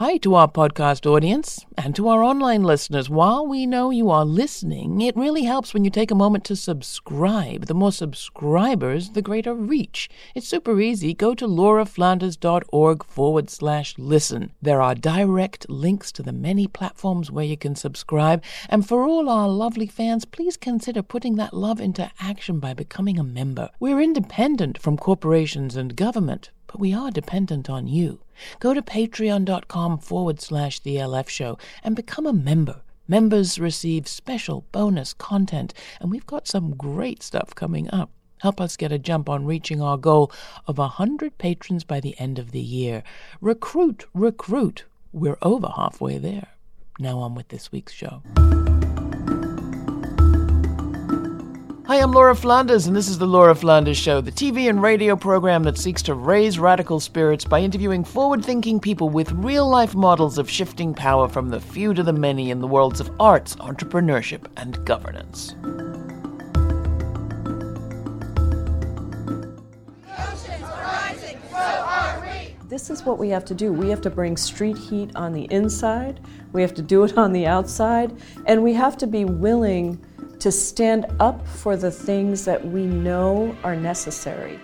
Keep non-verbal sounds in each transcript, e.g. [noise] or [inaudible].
Hi to our podcast audience and to our online listeners. While we know you are listening, it really helps when you take a moment to subscribe. The more subscribers, the greater reach. It's super easy. Go to lauraflanders.org forward slash listen. There are direct links to the many platforms where you can subscribe. And for all our lovely fans, please consider putting that love into action by becoming a member. We're independent from corporations and government, but we are dependent on you. Go to patreon.com forward slash the LF show and become a member. Members receive special bonus content, and we've got some great stuff coming up. Help us get a jump on reaching our goal of a 100 patrons by the end of the year. Recruit, recruit. We're over halfway there. Now on with this week's show. Hi, I'm Laura Flanders, and this is The Laura Flanders Show, the TV and radio program that seeks to raise radical spirits by interviewing forward thinking people with real life models of shifting power from the few to the many in the worlds of arts, entrepreneurship, and governance. This is what we have to do. We have to bring street heat on the inside, we have to do it on the outside, and we have to be willing to stand up for the things that we know are necessary.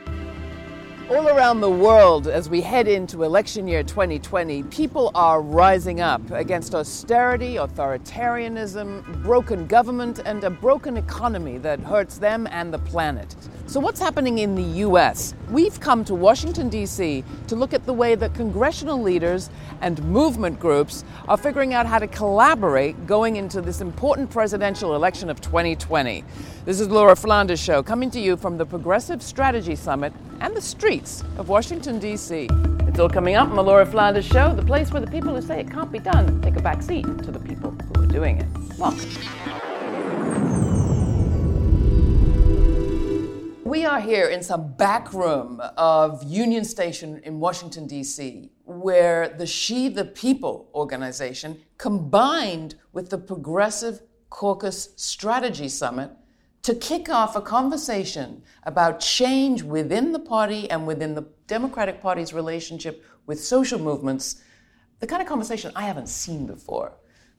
All around the world, as we head into election year 2020, people are rising up against austerity, authoritarianism, broken government, and a broken economy that hurts them and the planet. So, what's happening in the U.S.? We've come to Washington, D.C. to look at the way that congressional leaders and movement groups are figuring out how to collaborate going into this important presidential election of 2020. This is Laura Flanders Show coming to you from the Progressive Strategy Summit and the streets of Washington, D.C. It's all coming up on the Laura Flanders Show, the place where the people who say it can't be done take a back seat to the people who are doing it. Welcome. We are here in some back room of Union Station in Washington, D.C., where the She the People organization combined with the Progressive Caucus Strategy Summit to kick off a conversation about change within the party and within the Democratic Party's relationship with social movements, the kind of conversation I haven't seen before.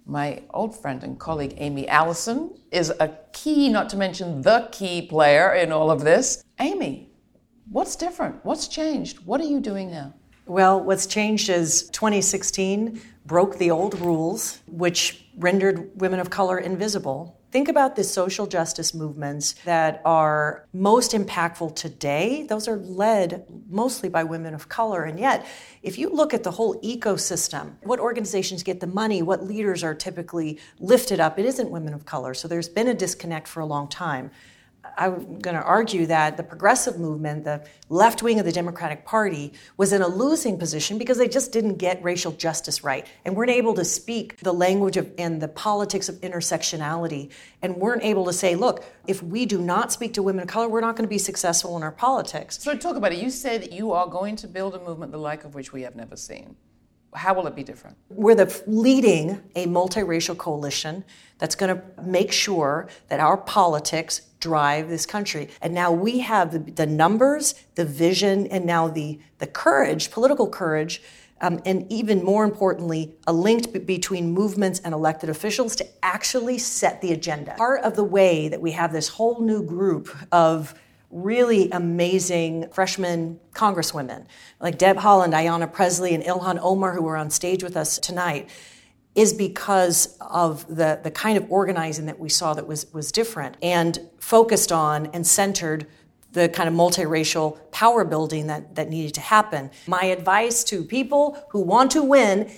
My old friend and colleague Aimee Allison is a key, not to mention the key player in all of this. Aimee, what's different? What's changed? What are you doing now? Well, what's changed is 2016 broke the old rules, which rendered women of color invisible. Think about the social justice movements that are most impactful today. Those are led mostly by women of color. And yet, if you look at the whole ecosystem, what organizations get the money, what leaders are typically lifted up, it isn't women of color. So there's been a disconnect for a long time. I'm going to argue that the progressive movement, the left wing of the Democratic Party, was in a losing position because they just didn't get racial justice right and weren't able to speak the language of, and the politics of intersectionality and weren't able to say, look, if we do not speak to women of color, we're not going to be successful in our politics. So, talk about it. You say that you are going to build a movement the like of which we have never seen. How will it be different? We're the leading a multiracial coalition that's going to make sure that our politics drive this country. And now we have the, the numbers, the vision, and now the, the courage, political courage, um, and even more importantly, a link b- between movements and elected officials to actually set the agenda. Part of the way that we have this whole new group of really amazing freshman congresswomen like Deb Haaland, Ayanna Pressley, and Ilhan Omar, who were on stage with us tonight, is because of the, the kind of organizing that we saw that was, was different and focused on and centered the kind of multiracial power building that, that needed to happen. My advice to people who want to win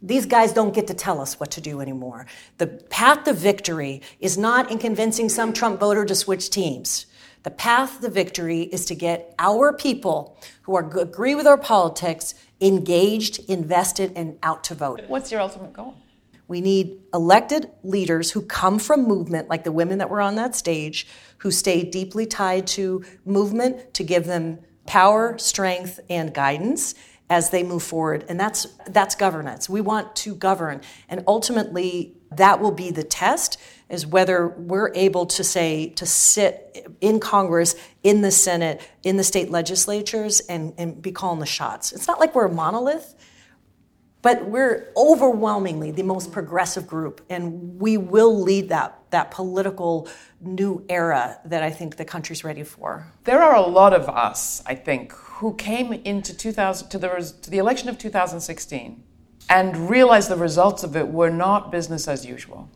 these guys don't get to tell us what to do anymore. The path to victory is not in convincing some Trump voter to switch teams. The path to victory is to get our people who are, agree with our politics engaged, invested, and out to vote. What's your ultimate goal? We need elected leaders who come from movement, like the women that were on that stage, who stay deeply tied to movement to give them power, strength, and guidance as they move forward. And that's that's governance. We want to govern. And ultimately that will be the test is whether we're able to say to sit in Congress, in the Senate, in the state legislatures, and, and be calling the shots. It's not like we're a monolith. But we're overwhelmingly the most progressive group, and we will lead that, that political new era that I think the country's ready for. There are a lot of us, I think, who came into 2000, to, the, to the election of 2016 and realized the results of it were not business as usual.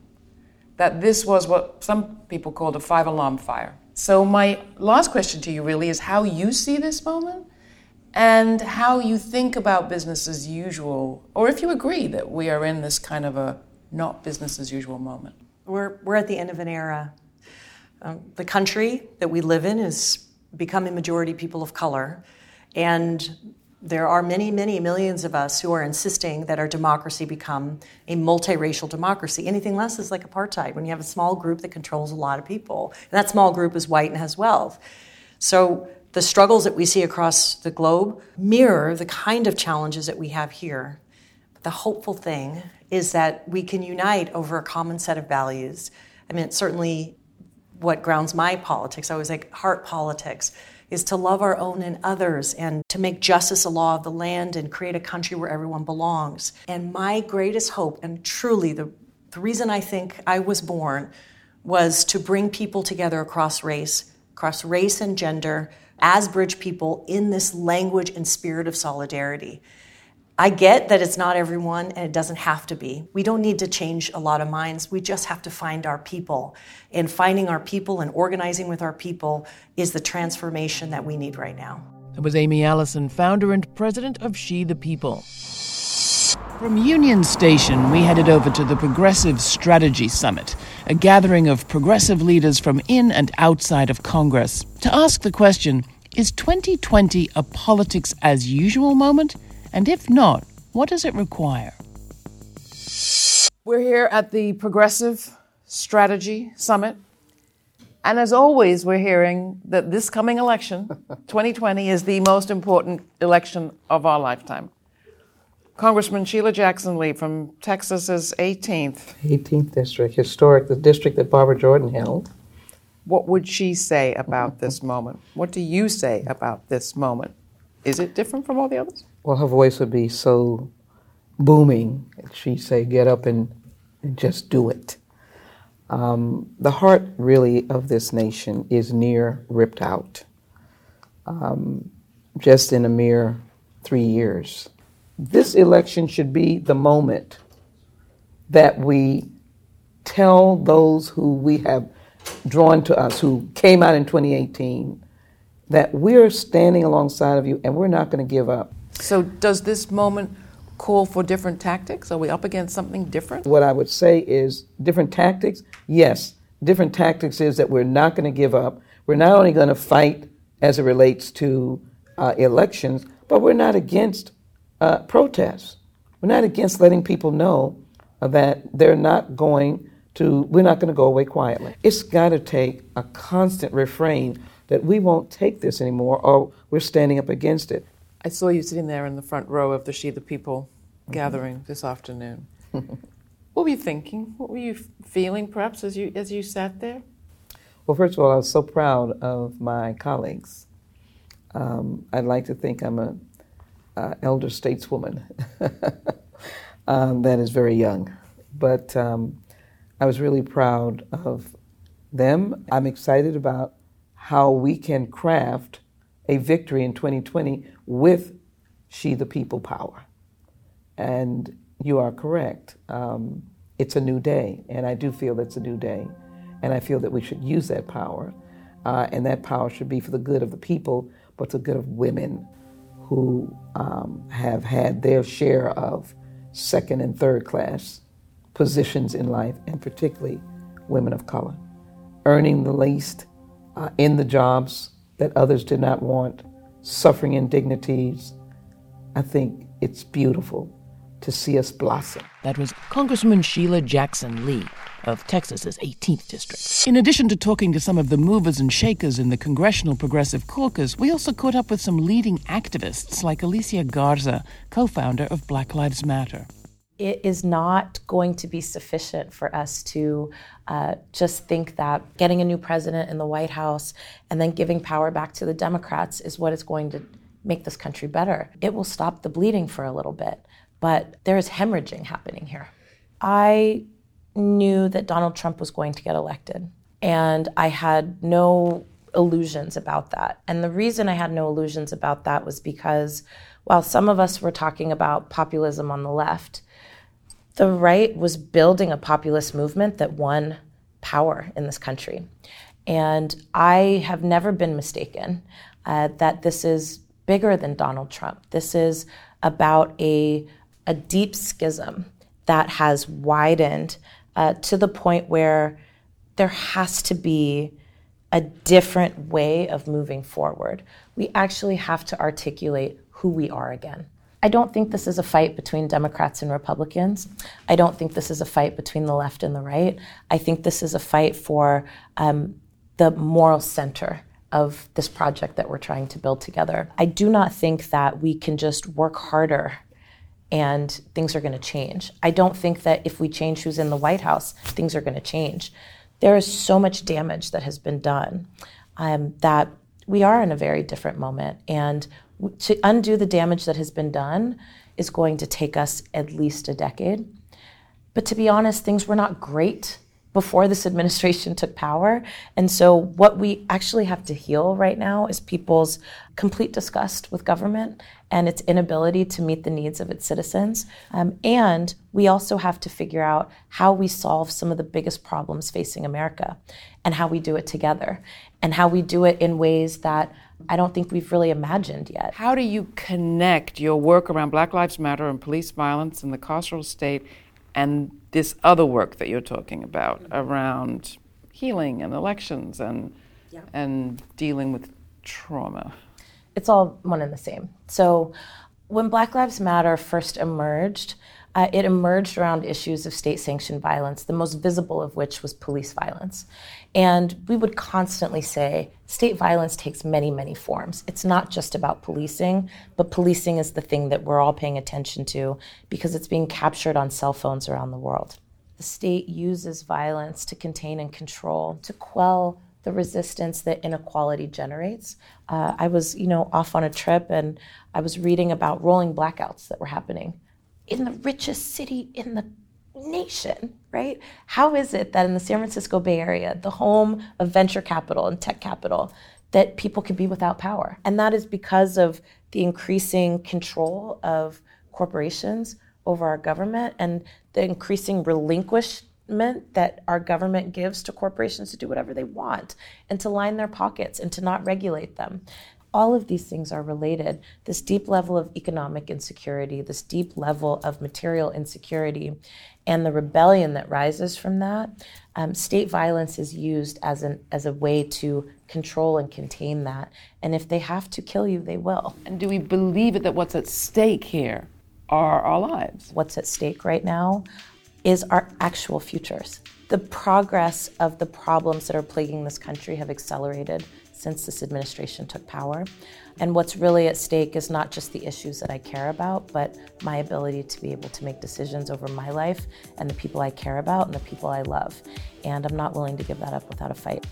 That this was what some people called a five alarm fire. So, my last question to you really is how you see this moment and how you think about business as usual, or if you agree that we are in this kind of a not business as usual moment. We're, we're at the end of an era. Um, the country that we live in is becoming majority people of color, and there are many, many millions of us who are insisting that our democracy become a multiracial democracy. Anything less is like apartheid when you have a small group that controls a lot of people. And that small group is white and has wealth. So the struggles that we see across the globe mirror the kind of challenges that we have here. But the hopeful thing is that we can unite over a common set of values. I mean, it's certainly what grounds my politics. I always like heart politics is to love our own and others and to make justice a law of the land and create a country where everyone belongs. And my greatest hope, and truly the, the reason I think I was born, was to bring people together across race, across race and gender, as bridge people in this language and spirit of solidarity. I get that it's not everyone and it doesn't have to be. We don't need to change a lot of minds. We just have to find our people. And finding our people and organizing with our people is the transformation that we need right now. That was Aimee Allison, founder and president of She the People. From Union Station, we headed over to the Progressive Strategy Summit, a gathering of progressive leaders from in and outside of Congress, to ask the question Is 2020 a politics as usual moment? And if not, what does it require? We're here at the Progressive Strategy Summit. And as always, we're hearing that this coming election, [laughs] 2020, is the most important election of our lifetime. Congressman Sheila Jackson Lee from Texas's 18th. 18th district, historic, the district that Barbara Jordan held. What would she say about this moment? What do you say about this moment? Is it different from all the others? Well, her voice would be so booming. She'd say, get up and, and just do it. Um, the heart, really, of this nation is near ripped out. Um, just in a mere three years this election should be the moment that we tell those who we have drawn to us, who came out in 2018, that we're standing alongside of you and we're not going to give up. So, does this moment call for different tactics? Are we up against something different? What I would say is different tactics, yes. Different tactics is that we're not going to give up. We're not only going to fight as it relates to uh, elections, but we're not against uh, protests. We're not against letting people know that they're not going to, we're not going to go away quietly. It's got to take a constant refrain that we won't take this anymore or we're standing up against it. I saw you sitting there in the front row of the She the People mm-hmm. gathering this afternoon. what were you thinking? What were you feeling perhaps as you, as you sat there? Well, first of all, I was so proud of my colleagues. Um, I'd like to think I'm a uh, elder stateswoman [laughs] um, that is very young. But um, I was really proud of them. I'm excited about how we can craft a victory in 2020 with She the People power. And you are correct. Um, it's a new day, and I do feel it's a new day. And I feel that we should use that power. Uh, and that power should be for the good of the people, but the good of women who um, have had their share of second and third class positions in life, and particularly women of color, earning the least uh, in the jobs that others did not want, suffering indignities. I think it's beautiful to see us blossom. That was Congresswoman Sheila Jackson Lee of Texas's 18th district. In addition to talking to some of the movers and shakers in the Congressional Progressive Caucus, we also caught up with some leading activists like Alicia Garza, co founder of Black Lives Matter. It is not going to be sufficient for us to uh, just think that getting a new president in the White House and then giving power back to the Democrats is what is going to make this country better. It will stop the bleeding for a little bit but there is hemorrhaging happening here. I knew that Donald Trump was going to get elected, and I had no illusions about that. And the reason I had no illusions about that was because while some of us were talking about populism on the left, the right was building a populist movement that won power in this country. And I have never been mistaken uh, that this is bigger than Donald Trump. This is about a, a deep schism that has widened uh, to the point where there has to be a different way of moving forward. We actually have to articulate who we are again. I don't think this is a fight between Democrats and Republicans. I don't think this is a fight between the left and the right. I think this is a fight for um, the moral center of this project that we're trying to build together. I do not think that we can just work harder and things are going to change. I don't think that if we change who's in the White House, things are going to change. There is so much damage that has been done um, that we are in a very different moment. And to undo the damage that has been done is going to take us at least a decade. But to be honest, things were not great before this [laughs] administration took power. And so, what we actually have to heal right now is people's complete disgust with government and its inability to meet the needs of its citizens. Um, and we also have to figure out how we solve some of the biggest problems facing America and how we do it together and how we do it in ways that I don't think we've really imagined yet. How do you connect your work around Black Lives Matter and police violence in the carceral state and this other work that you're talking about around healing and elections and yeah. and dealing with trauma. It's all one and the same. So when Black Lives Matter first emerged, uh, it emerged around issues of state sanctioned violence, the most visible of which was police violence. And we would constantly say state violence takes many, many forms. It's not just about policing, but policing is the thing that we're all paying attention to because it's being captured on cell phones around the world. The state uses violence to contain and control, to quell the resistance that inequality generates. Uh, I was, you know, off on a trip and I was reading about rolling blackouts that were happening in the richest city in the nation, right? How is it that in the San Francisco Bay Area, the home of venture capital and tech capital, that people can be without power? And that is because of the increasing control of corporations over our government and the increasing relinquishment that our government gives to corporations to do whatever they want and to line their pockets and to not regulate them all of these things are related. This deep level of economic insecurity, this deep level of material insecurity, and the rebellion that rises from that, um, state violence is used as an as a way to control and contain that. And if they have to kill you, they will. And do we believe it that what's at stake here are our lives? What's at stake right now is our actual futures. The progress of the problems that are plaguing this country have accelerated since this administration took power. And what's really at stake is not just the issues that I care about, but my ability to be able to make decisions over my life and the people I care about and the people I love. And I'm not willing to give that up without a fight.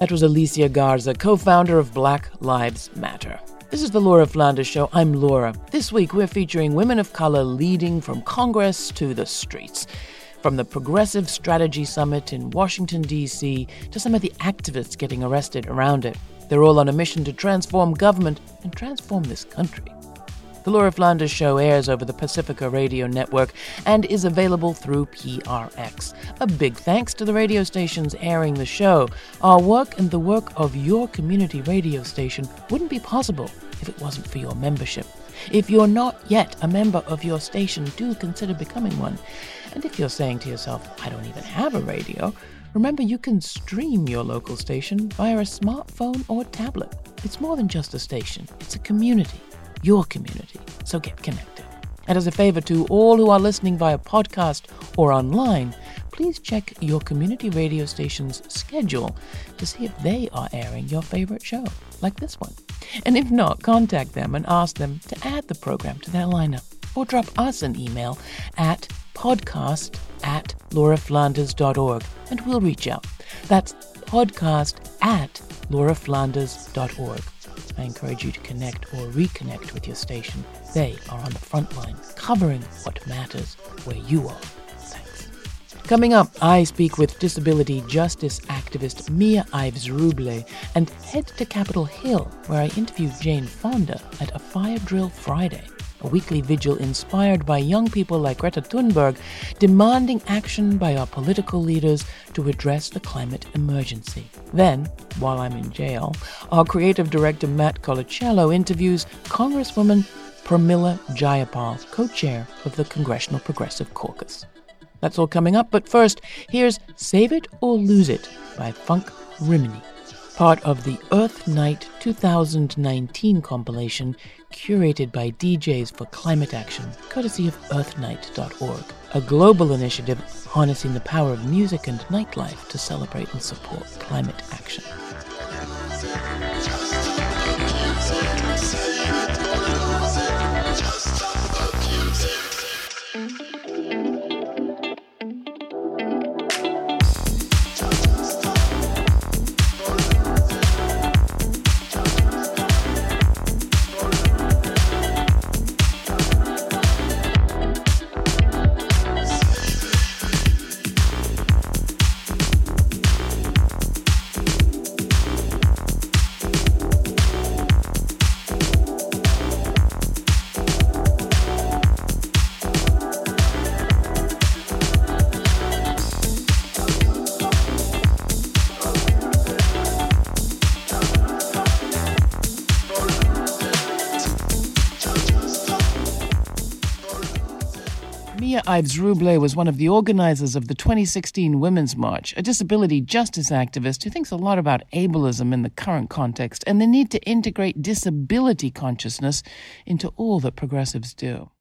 That was Alicia Garza, co founder of Black Lives Matter. This is the Laura Flanders Show. I'm Laura. This week we're featuring women of color leading from Congress to the streets. From the Progressive Strategy Summit in Washington, D.C., to some of the activists getting arrested around it. They're all on a mission to transform government and transform this country. The Laura Flanders Show airs over the Pacifica Radio Network and is available through PRX. A big thanks to the radio stations airing the show. Our work and the work of your community radio station wouldn't be possible if it wasn't for your membership. If you're not yet a member of your station, do consider becoming one. And if you're saying to yourself, I don't even have a radio, remember you can stream your local station via a smartphone or tablet. It's more than just a station, it's a community, your community. So get connected. And as a favor to all who are listening via podcast or online, please check your community radio station's schedule to see if they are airing your favorite show, like this one. And if not, contact them and ask them to add the program to their lineup or drop us an email at podcast at lauraflanders.org and we'll reach out. That's podcast at lauraflanders.org. I encourage you to connect or reconnect with your station They are on the front line, covering what matters where you are. Thanks. Coming up, I speak with disability justice activist Mia Ives Rublee and head to Capitol Hill, where I interview Jane Fonda at a fire drill Friday a weekly vigil inspired by young people like Greta Thunberg demanding action by our political leaders to address the climate emergency. Then, while I'm in jail, our creative director Matt Colicello interviews Congresswoman Pramila Jayapal, co chair of the Congressional Progressive Caucus. That's all coming up, but first, here's Save It or Lose It by Funk Rimini part of the Earth Night 2019 compilation curated by DJs for Climate Action, courtesy of earthnight.org, a global initiative harnessing the power of music and nightlife to celebrate and support climate action. Ives Rublee was one of the organizers of the 2016 Women's March, a disability justice activist who thinks a lot about ableism in the current context and the need to integrate disability consciousness into all that progressives do.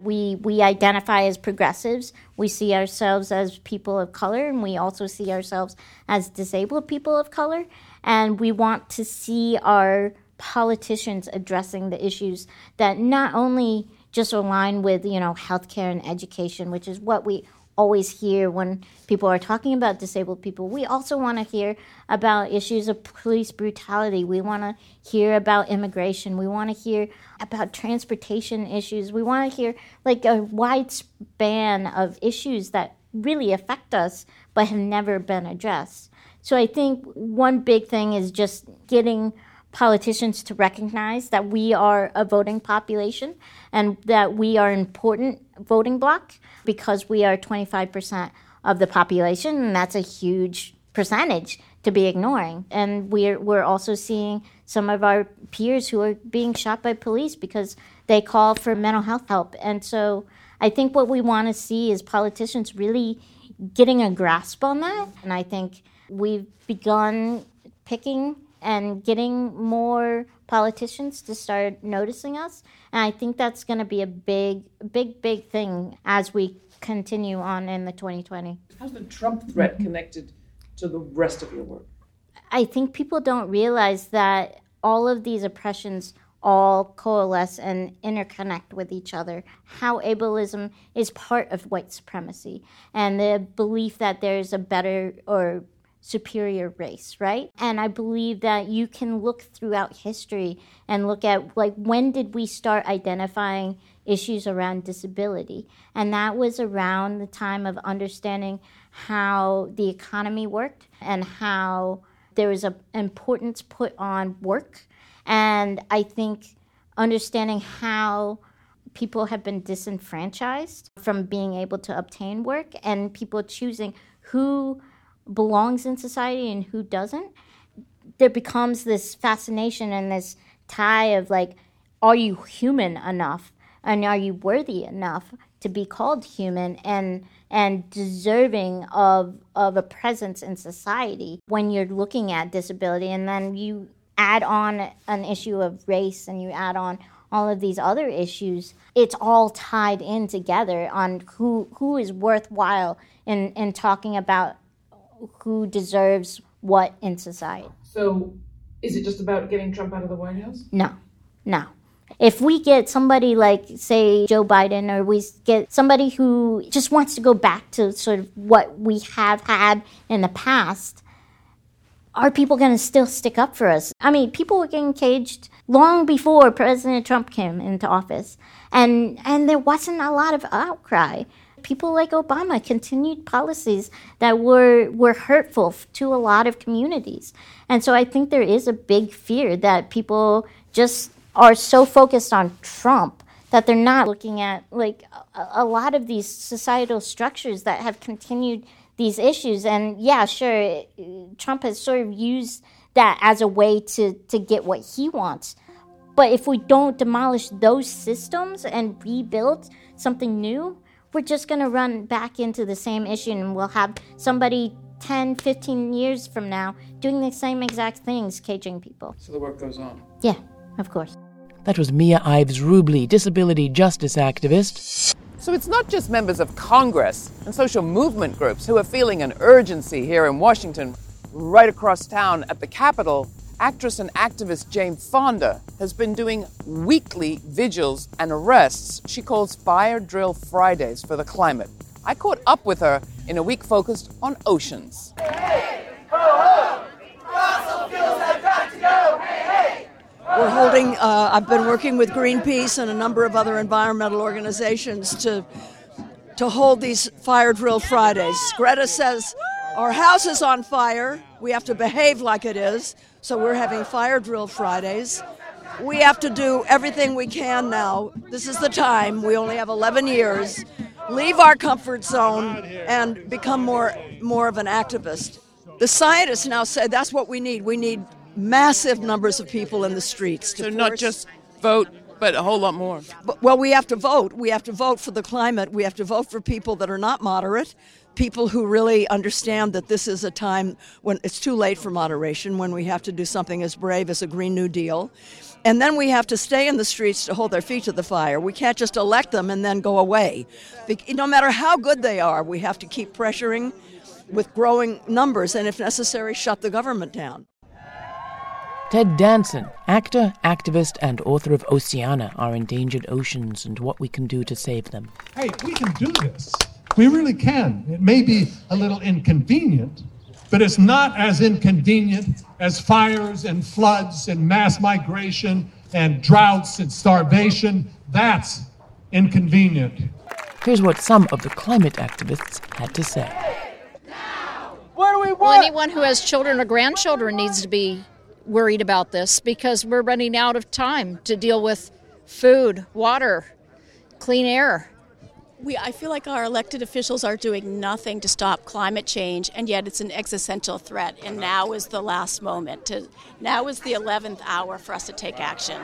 We, we identify as progressives. We see ourselves as people of color, and we also see ourselves as disabled people of color. And we want to see our politicians addressing the issues that not only just align with you know healthcare and education, which is what we always hear when people are talking about disabled people. We also want to hear about issues of police brutality. We want to hear about immigration. We want to hear about transportation issues. We want to hear like a wide span of issues that really affect us but have never been addressed. So I think one big thing is just getting politicians to recognize that we are a voting population and that we are an important voting bloc because we are 25% of the population, and that's a huge percentage to be ignoring. And we're, we're also seeing some of our peers who are being shot by police because they call for mental health help. And so I think what we want to see is politicians really getting a grasp on that. And I think we've begun picking and getting more politicians to start noticing us. And I think that's going to be a big, big, big thing as we continue on in the 2020. How's the Trump threat connected to the rest of your work? I think people don't realize that all of these oppressions all coalesce and interconnect with each other. How ableism is part of white supremacy and the belief that there's a better or superior race, right? And I believe that you can look throughout history and look at like when did we start identifying issues around disability? And that was around the time of understanding how the economy worked and how there was an importance put on work. And I think understanding how people have been disenfranchised from being able to obtain work and people choosing who belongs in society and who doesn't, there becomes this fascination and this tie of like, are you human enough and are you worthy enough to be called human and and deserving of of a presence in society when you're looking at disability? And then you add on an issue of race and you add on all of these other issues it's all tied in together on who who is worthwhile in in talking about who deserves what in society. So, is it just about getting Trump out of the White House? No, no. If we get somebody like, say, Joe Biden, or we get somebody who just wants to go back to sort of what we have had in the past, are people going to still stick up for us? I mean, people were getting caged long before President Trump came into office, and and there wasn't a lot of outcry. People like Obama continued policies that were were hurtful to a lot of communities, and so I think there is a big fear that people just are so focused on Trump that they're not looking at like a, a lot of these societal structures that have continued these issues. And yeah, sure, Trump has sort of used that as a way to, to get what he wants. But if we don't demolish those systems and rebuild something new, we're just going to run back into the same issue and we'll have somebody 10, 15 years from now doing the same exact things, caging people. So the work goes on. Yeah, of course. That was Mia Ives Rublee, disability justice activist. So it's not just members of Congress and social movement groups who are feeling an urgency here in Washington. Right across town at the Capitol, actress and activist Jane Fonda has been doing weekly vigils and arrests she calls Fire Drill Fridays for the climate. I caught up with her in a week focused on oceans. We're holding, uh, I've been working with Greenpeace and a number of other environmental organizations to, to hold these Fire Drill Fridays. Greta says, Our house is on fire. We have to behave like it is. So we're having Fire Drill Fridays. We have to do everything we can now. This is the time. We only have 11 years. Leave our comfort zone and become more, more of an activist. The scientists now say that's what we need. We need massive numbers of people in the streets. so not just vote, but a whole lot more. But, well, we have to vote. We have to vote for the climate. We have to vote for people that are not moderate, people who really understand that this is a time when it's too late for moderation, when we have to do something as brave as a Green New Deal. And then we have to stay in the streets to hold their feet to the fire. We can't just elect them and then go away. No matter how good they are, we have to keep pressuring with growing numbers and, if necessary, shut the government down. Ted Danson, actor, activist, and author of Oceana, Our Endangered Oceans and What We Can Do to Save Them. Hey, we can do this. We really can. It may be a little inconvenient, but it's not as inconvenient as fires and floods and mass migration and droughts and starvation. That's inconvenient. Here's what some of the climate activists had to say. What do we want? Well, anyone who has children or grandchildren needs to be worried about this because we're running out of time to deal with food, water, clean air. We, I feel like our elected officials are doing nothing to stop climate change, and yet it's an existential threat. And uh-huh. now is the last moment. To, now is the 11th hour for us to take action.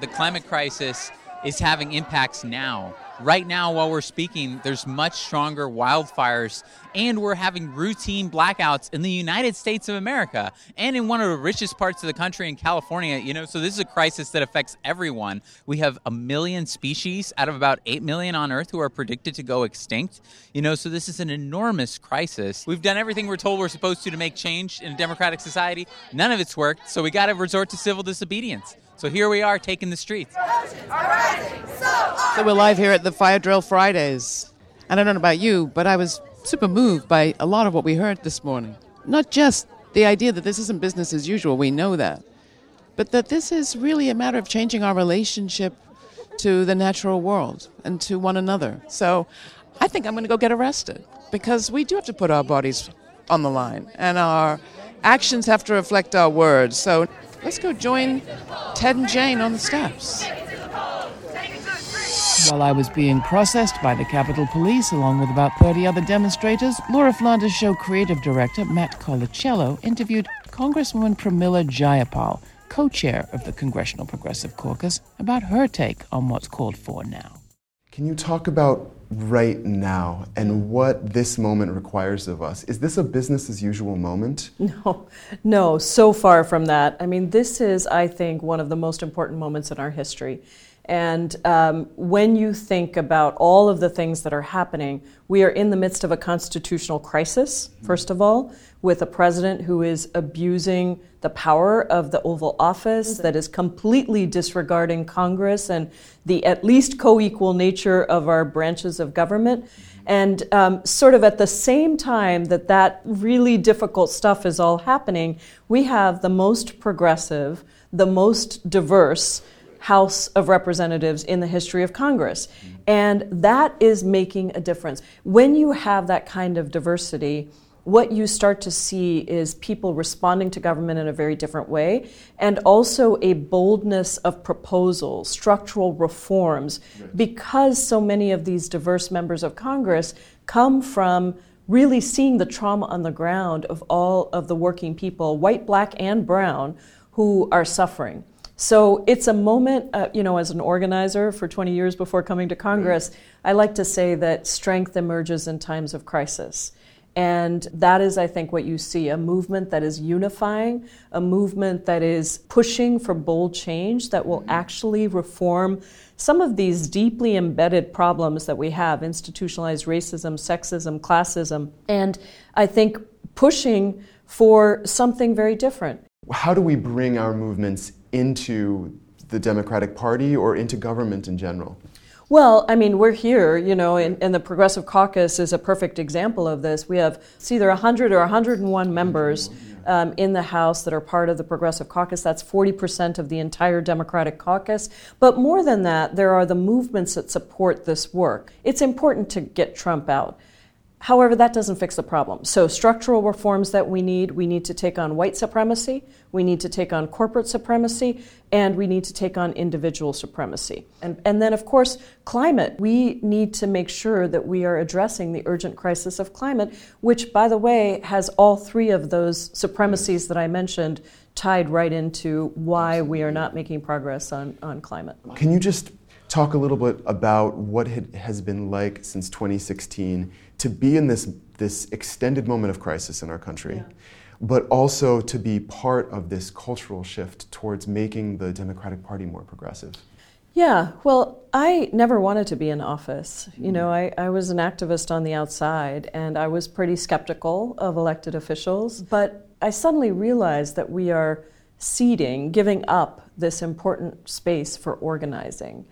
The climate crisis is having impacts now Right now, while we're speaking, there's much stronger wildfires, and we're having routine blackouts in the United States of America and in one of the richest parts of the country in California. You know, so this is a crisis that affects everyone. We have a million species out of about 8 million on Earth who are predicted to go extinct. You know, so this is an enormous crisis. We've done everything we're told we're supposed to to make change in a democratic society. None of it's worked, so we got to resort to civil disobedience. So here we are taking the streets. So we're live here at the Fire Drill Fridays. And I don't know about you, but I was super moved by a lot of what we heard this morning. Not just the idea that this isn't business as usual, we know that, but that this is really a matter of changing our relationship to the natural world and to one another. So I think I'm going to go get arrested because we do have to put our bodies on the line and our actions have to reflect our words. So Let's go join Ted and Jane on the steps. While I was being processed by the Capitol Police along with about 30 other demonstrators, Laura Flanders Show creative director Matt Colicello interviewed Congresswoman Pramila Jayapal, co chair of the Congressional Progressive Caucus, about her take on what's called for now. Can you talk about right now and what this moment requires of us. Is this a business as usual moment? [laughs] No, no, so far from that. I mean, this is, I think, one of the most important moments in our history. And um, when you think about all of the things that are happening, we are in the midst of a constitutional crisis, first of all, with a president who is abusing the power of the Oval Office, that is completely disregarding Congress and the at least co equal nature of our branches of government. And um, sort of at the same time that that really difficult stuff is all happening, we have the most progressive, the most diverse House of Representatives in the history of Congress. And that is making a difference. When you have that kind of diversity, what you start to see is people responding to government in a very different way, and also a boldness of proposal, structural reforms, right. because so many of these diverse members of Congress come from really seeing the trauma on the ground of all of the working people, white, black, and brown, who are suffering. So it's a moment, uh, you know, as an organizer for 20 years before coming to Congress, I like to say that strength emerges in times of crisis. And that is, I think, what you see a movement that is unifying, a movement that is pushing for bold change that will actually reform some of these deeply embedded problems that we have institutionalized racism, sexism, classism, and I think pushing for something very different. How do we bring our movements into the Democratic Party or into government in general? Well, I mean, we're here, you know, and, and, the Progressive Caucus is a perfect example of this. We have it's either 100 or 101 members um, in the House that are part of the Progressive Caucus. That's 40% of the entire Democratic caucus. But more than that, there are the movements that support this work. It's important to get Trump out. However, that doesn't fix the problem. So, structural reforms that we need we need to take on white supremacy, we need to take on corporate supremacy, and we need to take on individual supremacy. And, and then, of course, climate. We need to make sure that we are addressing the urgent crisis of climate, which, by the way, has all three of those supremacies that I mentioned tied right into why we are not making progress on, on climate. Can you just talk a little bit about what it has been like since 2016? To be in this, this extended moment of crisis in our country, yeah. but also to be part of this cultural shift towards making the Democratic Party more progressive. Yeah, well, I never wanted to be in office. You know, mm-hmm. I, I was an activist on the outside and I was pretty skeptical of elected officials, but I suddenly realized that we are ceding, giving up this important space for organizing.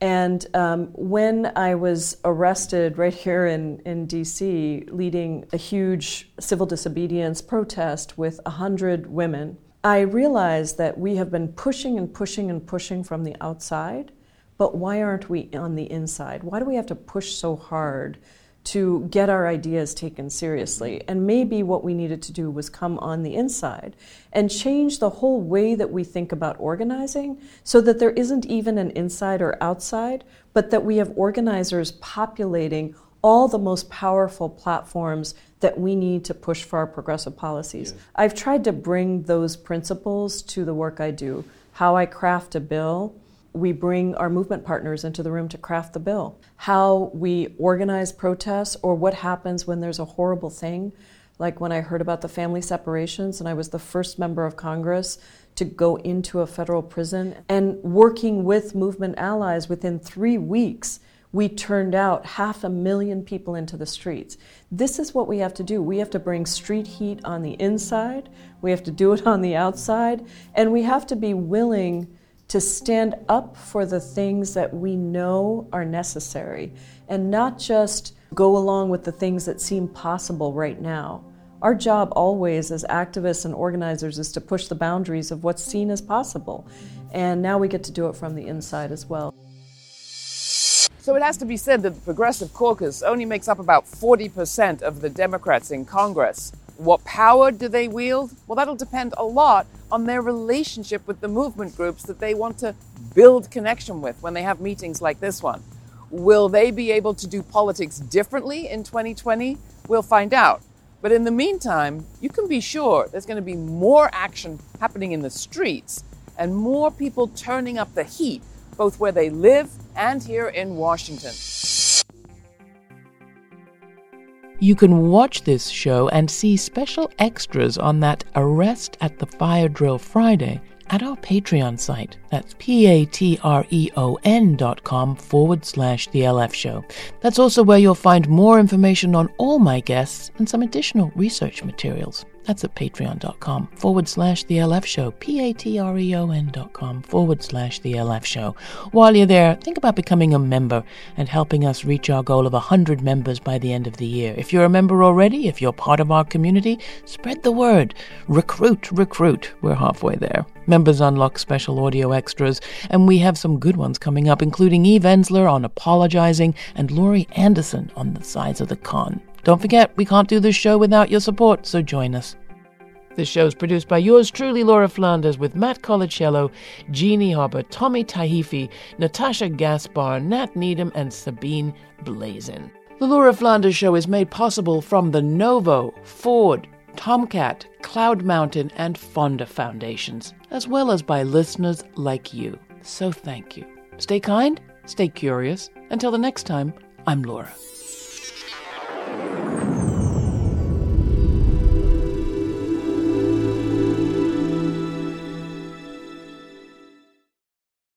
And um, when I was arrested right here in, in DC, leading a huge civil disobedience protest with 100 women, I realized that we have been pushing and pushing and pushing from the outside, but why aren't we on the inside? Why do we have to push so hard to get our ideas taken seriously. And maybe what we needed to do was come on the inside and change the whole way that we think about organizing so that there isn't even an inside or outside, but that we have organizers populating all the most powerful platforms that we need to push for our progressive policies. Yeah. I've tried to bring those principles to the work I do, how I craft a bill we bring our movement partners into the room to craft the bill, how we organize protests, or what happens when there's a horrible thing, like when I heard about the family separations and I was the first member of Congress to go into a federal prison. And working with movement allies within three weeks, we turned out half a million people into the streets. This is what we have to do. We have to bring street heat on the inside, we have to do it on the outside, and we have to be willing to stand up for the things that we know are necessary and not just go along with the things that seem possible right now. Our job always as activists and organizers is to push the boundaries of what's seen as possible. And now we get to do it from the inside as well. So it has to be said that the Progressive Caucus only makes up about 40% of the Democrats in Congress. What power do they wield? Well, that'll depend a lot on their relationship with the movement groups that they want to build connection with when they have meetings like this one. Will they be able to do politics differently in 2020? We'll find out. But in the meantime, you can be sure there's going to be more action happening in the streets and more people turning up the heat, both where they live and here in Washington. You can watch this show and see special extras on that Arrest at the Fire Drill Friday at our Patreon site. That's p-a-t-r-e-o-n dot com forward slash the LF show. That's also where you'll find more information on all my guests and some additional research materials. That's at patreon.com forward slash the LF show, P A T R E O N dot com forward slash the LF show. While you're there, think about becoming a member and helping us reach our goal of 100 members by the end of the year. If you're a member already, if you're part of our community, spread the word. Recruit, recruit. We're halfway there. Members unlock special audio extras, and we have some good ones coming up, including Eve Ensler on apologizing and Laurie Anderson on the sides of the con. Don't forget, we can't do this show without your support, so join us. This show is produced by yours truly, Laura Flanders, with Matt Colicello, Jeannie Hopper, Tommy Tahifi, Natasha Gaspar, Nat Needham, and Sabine Blazin. The Laura Flanders Show is made possible from the Novo, Ford, TomKat, Cloud Mountain, and Fonda Foundations, as well as by listeners like you. So thank you. Stay kind, stay curious. Until the next time, I'm Laura.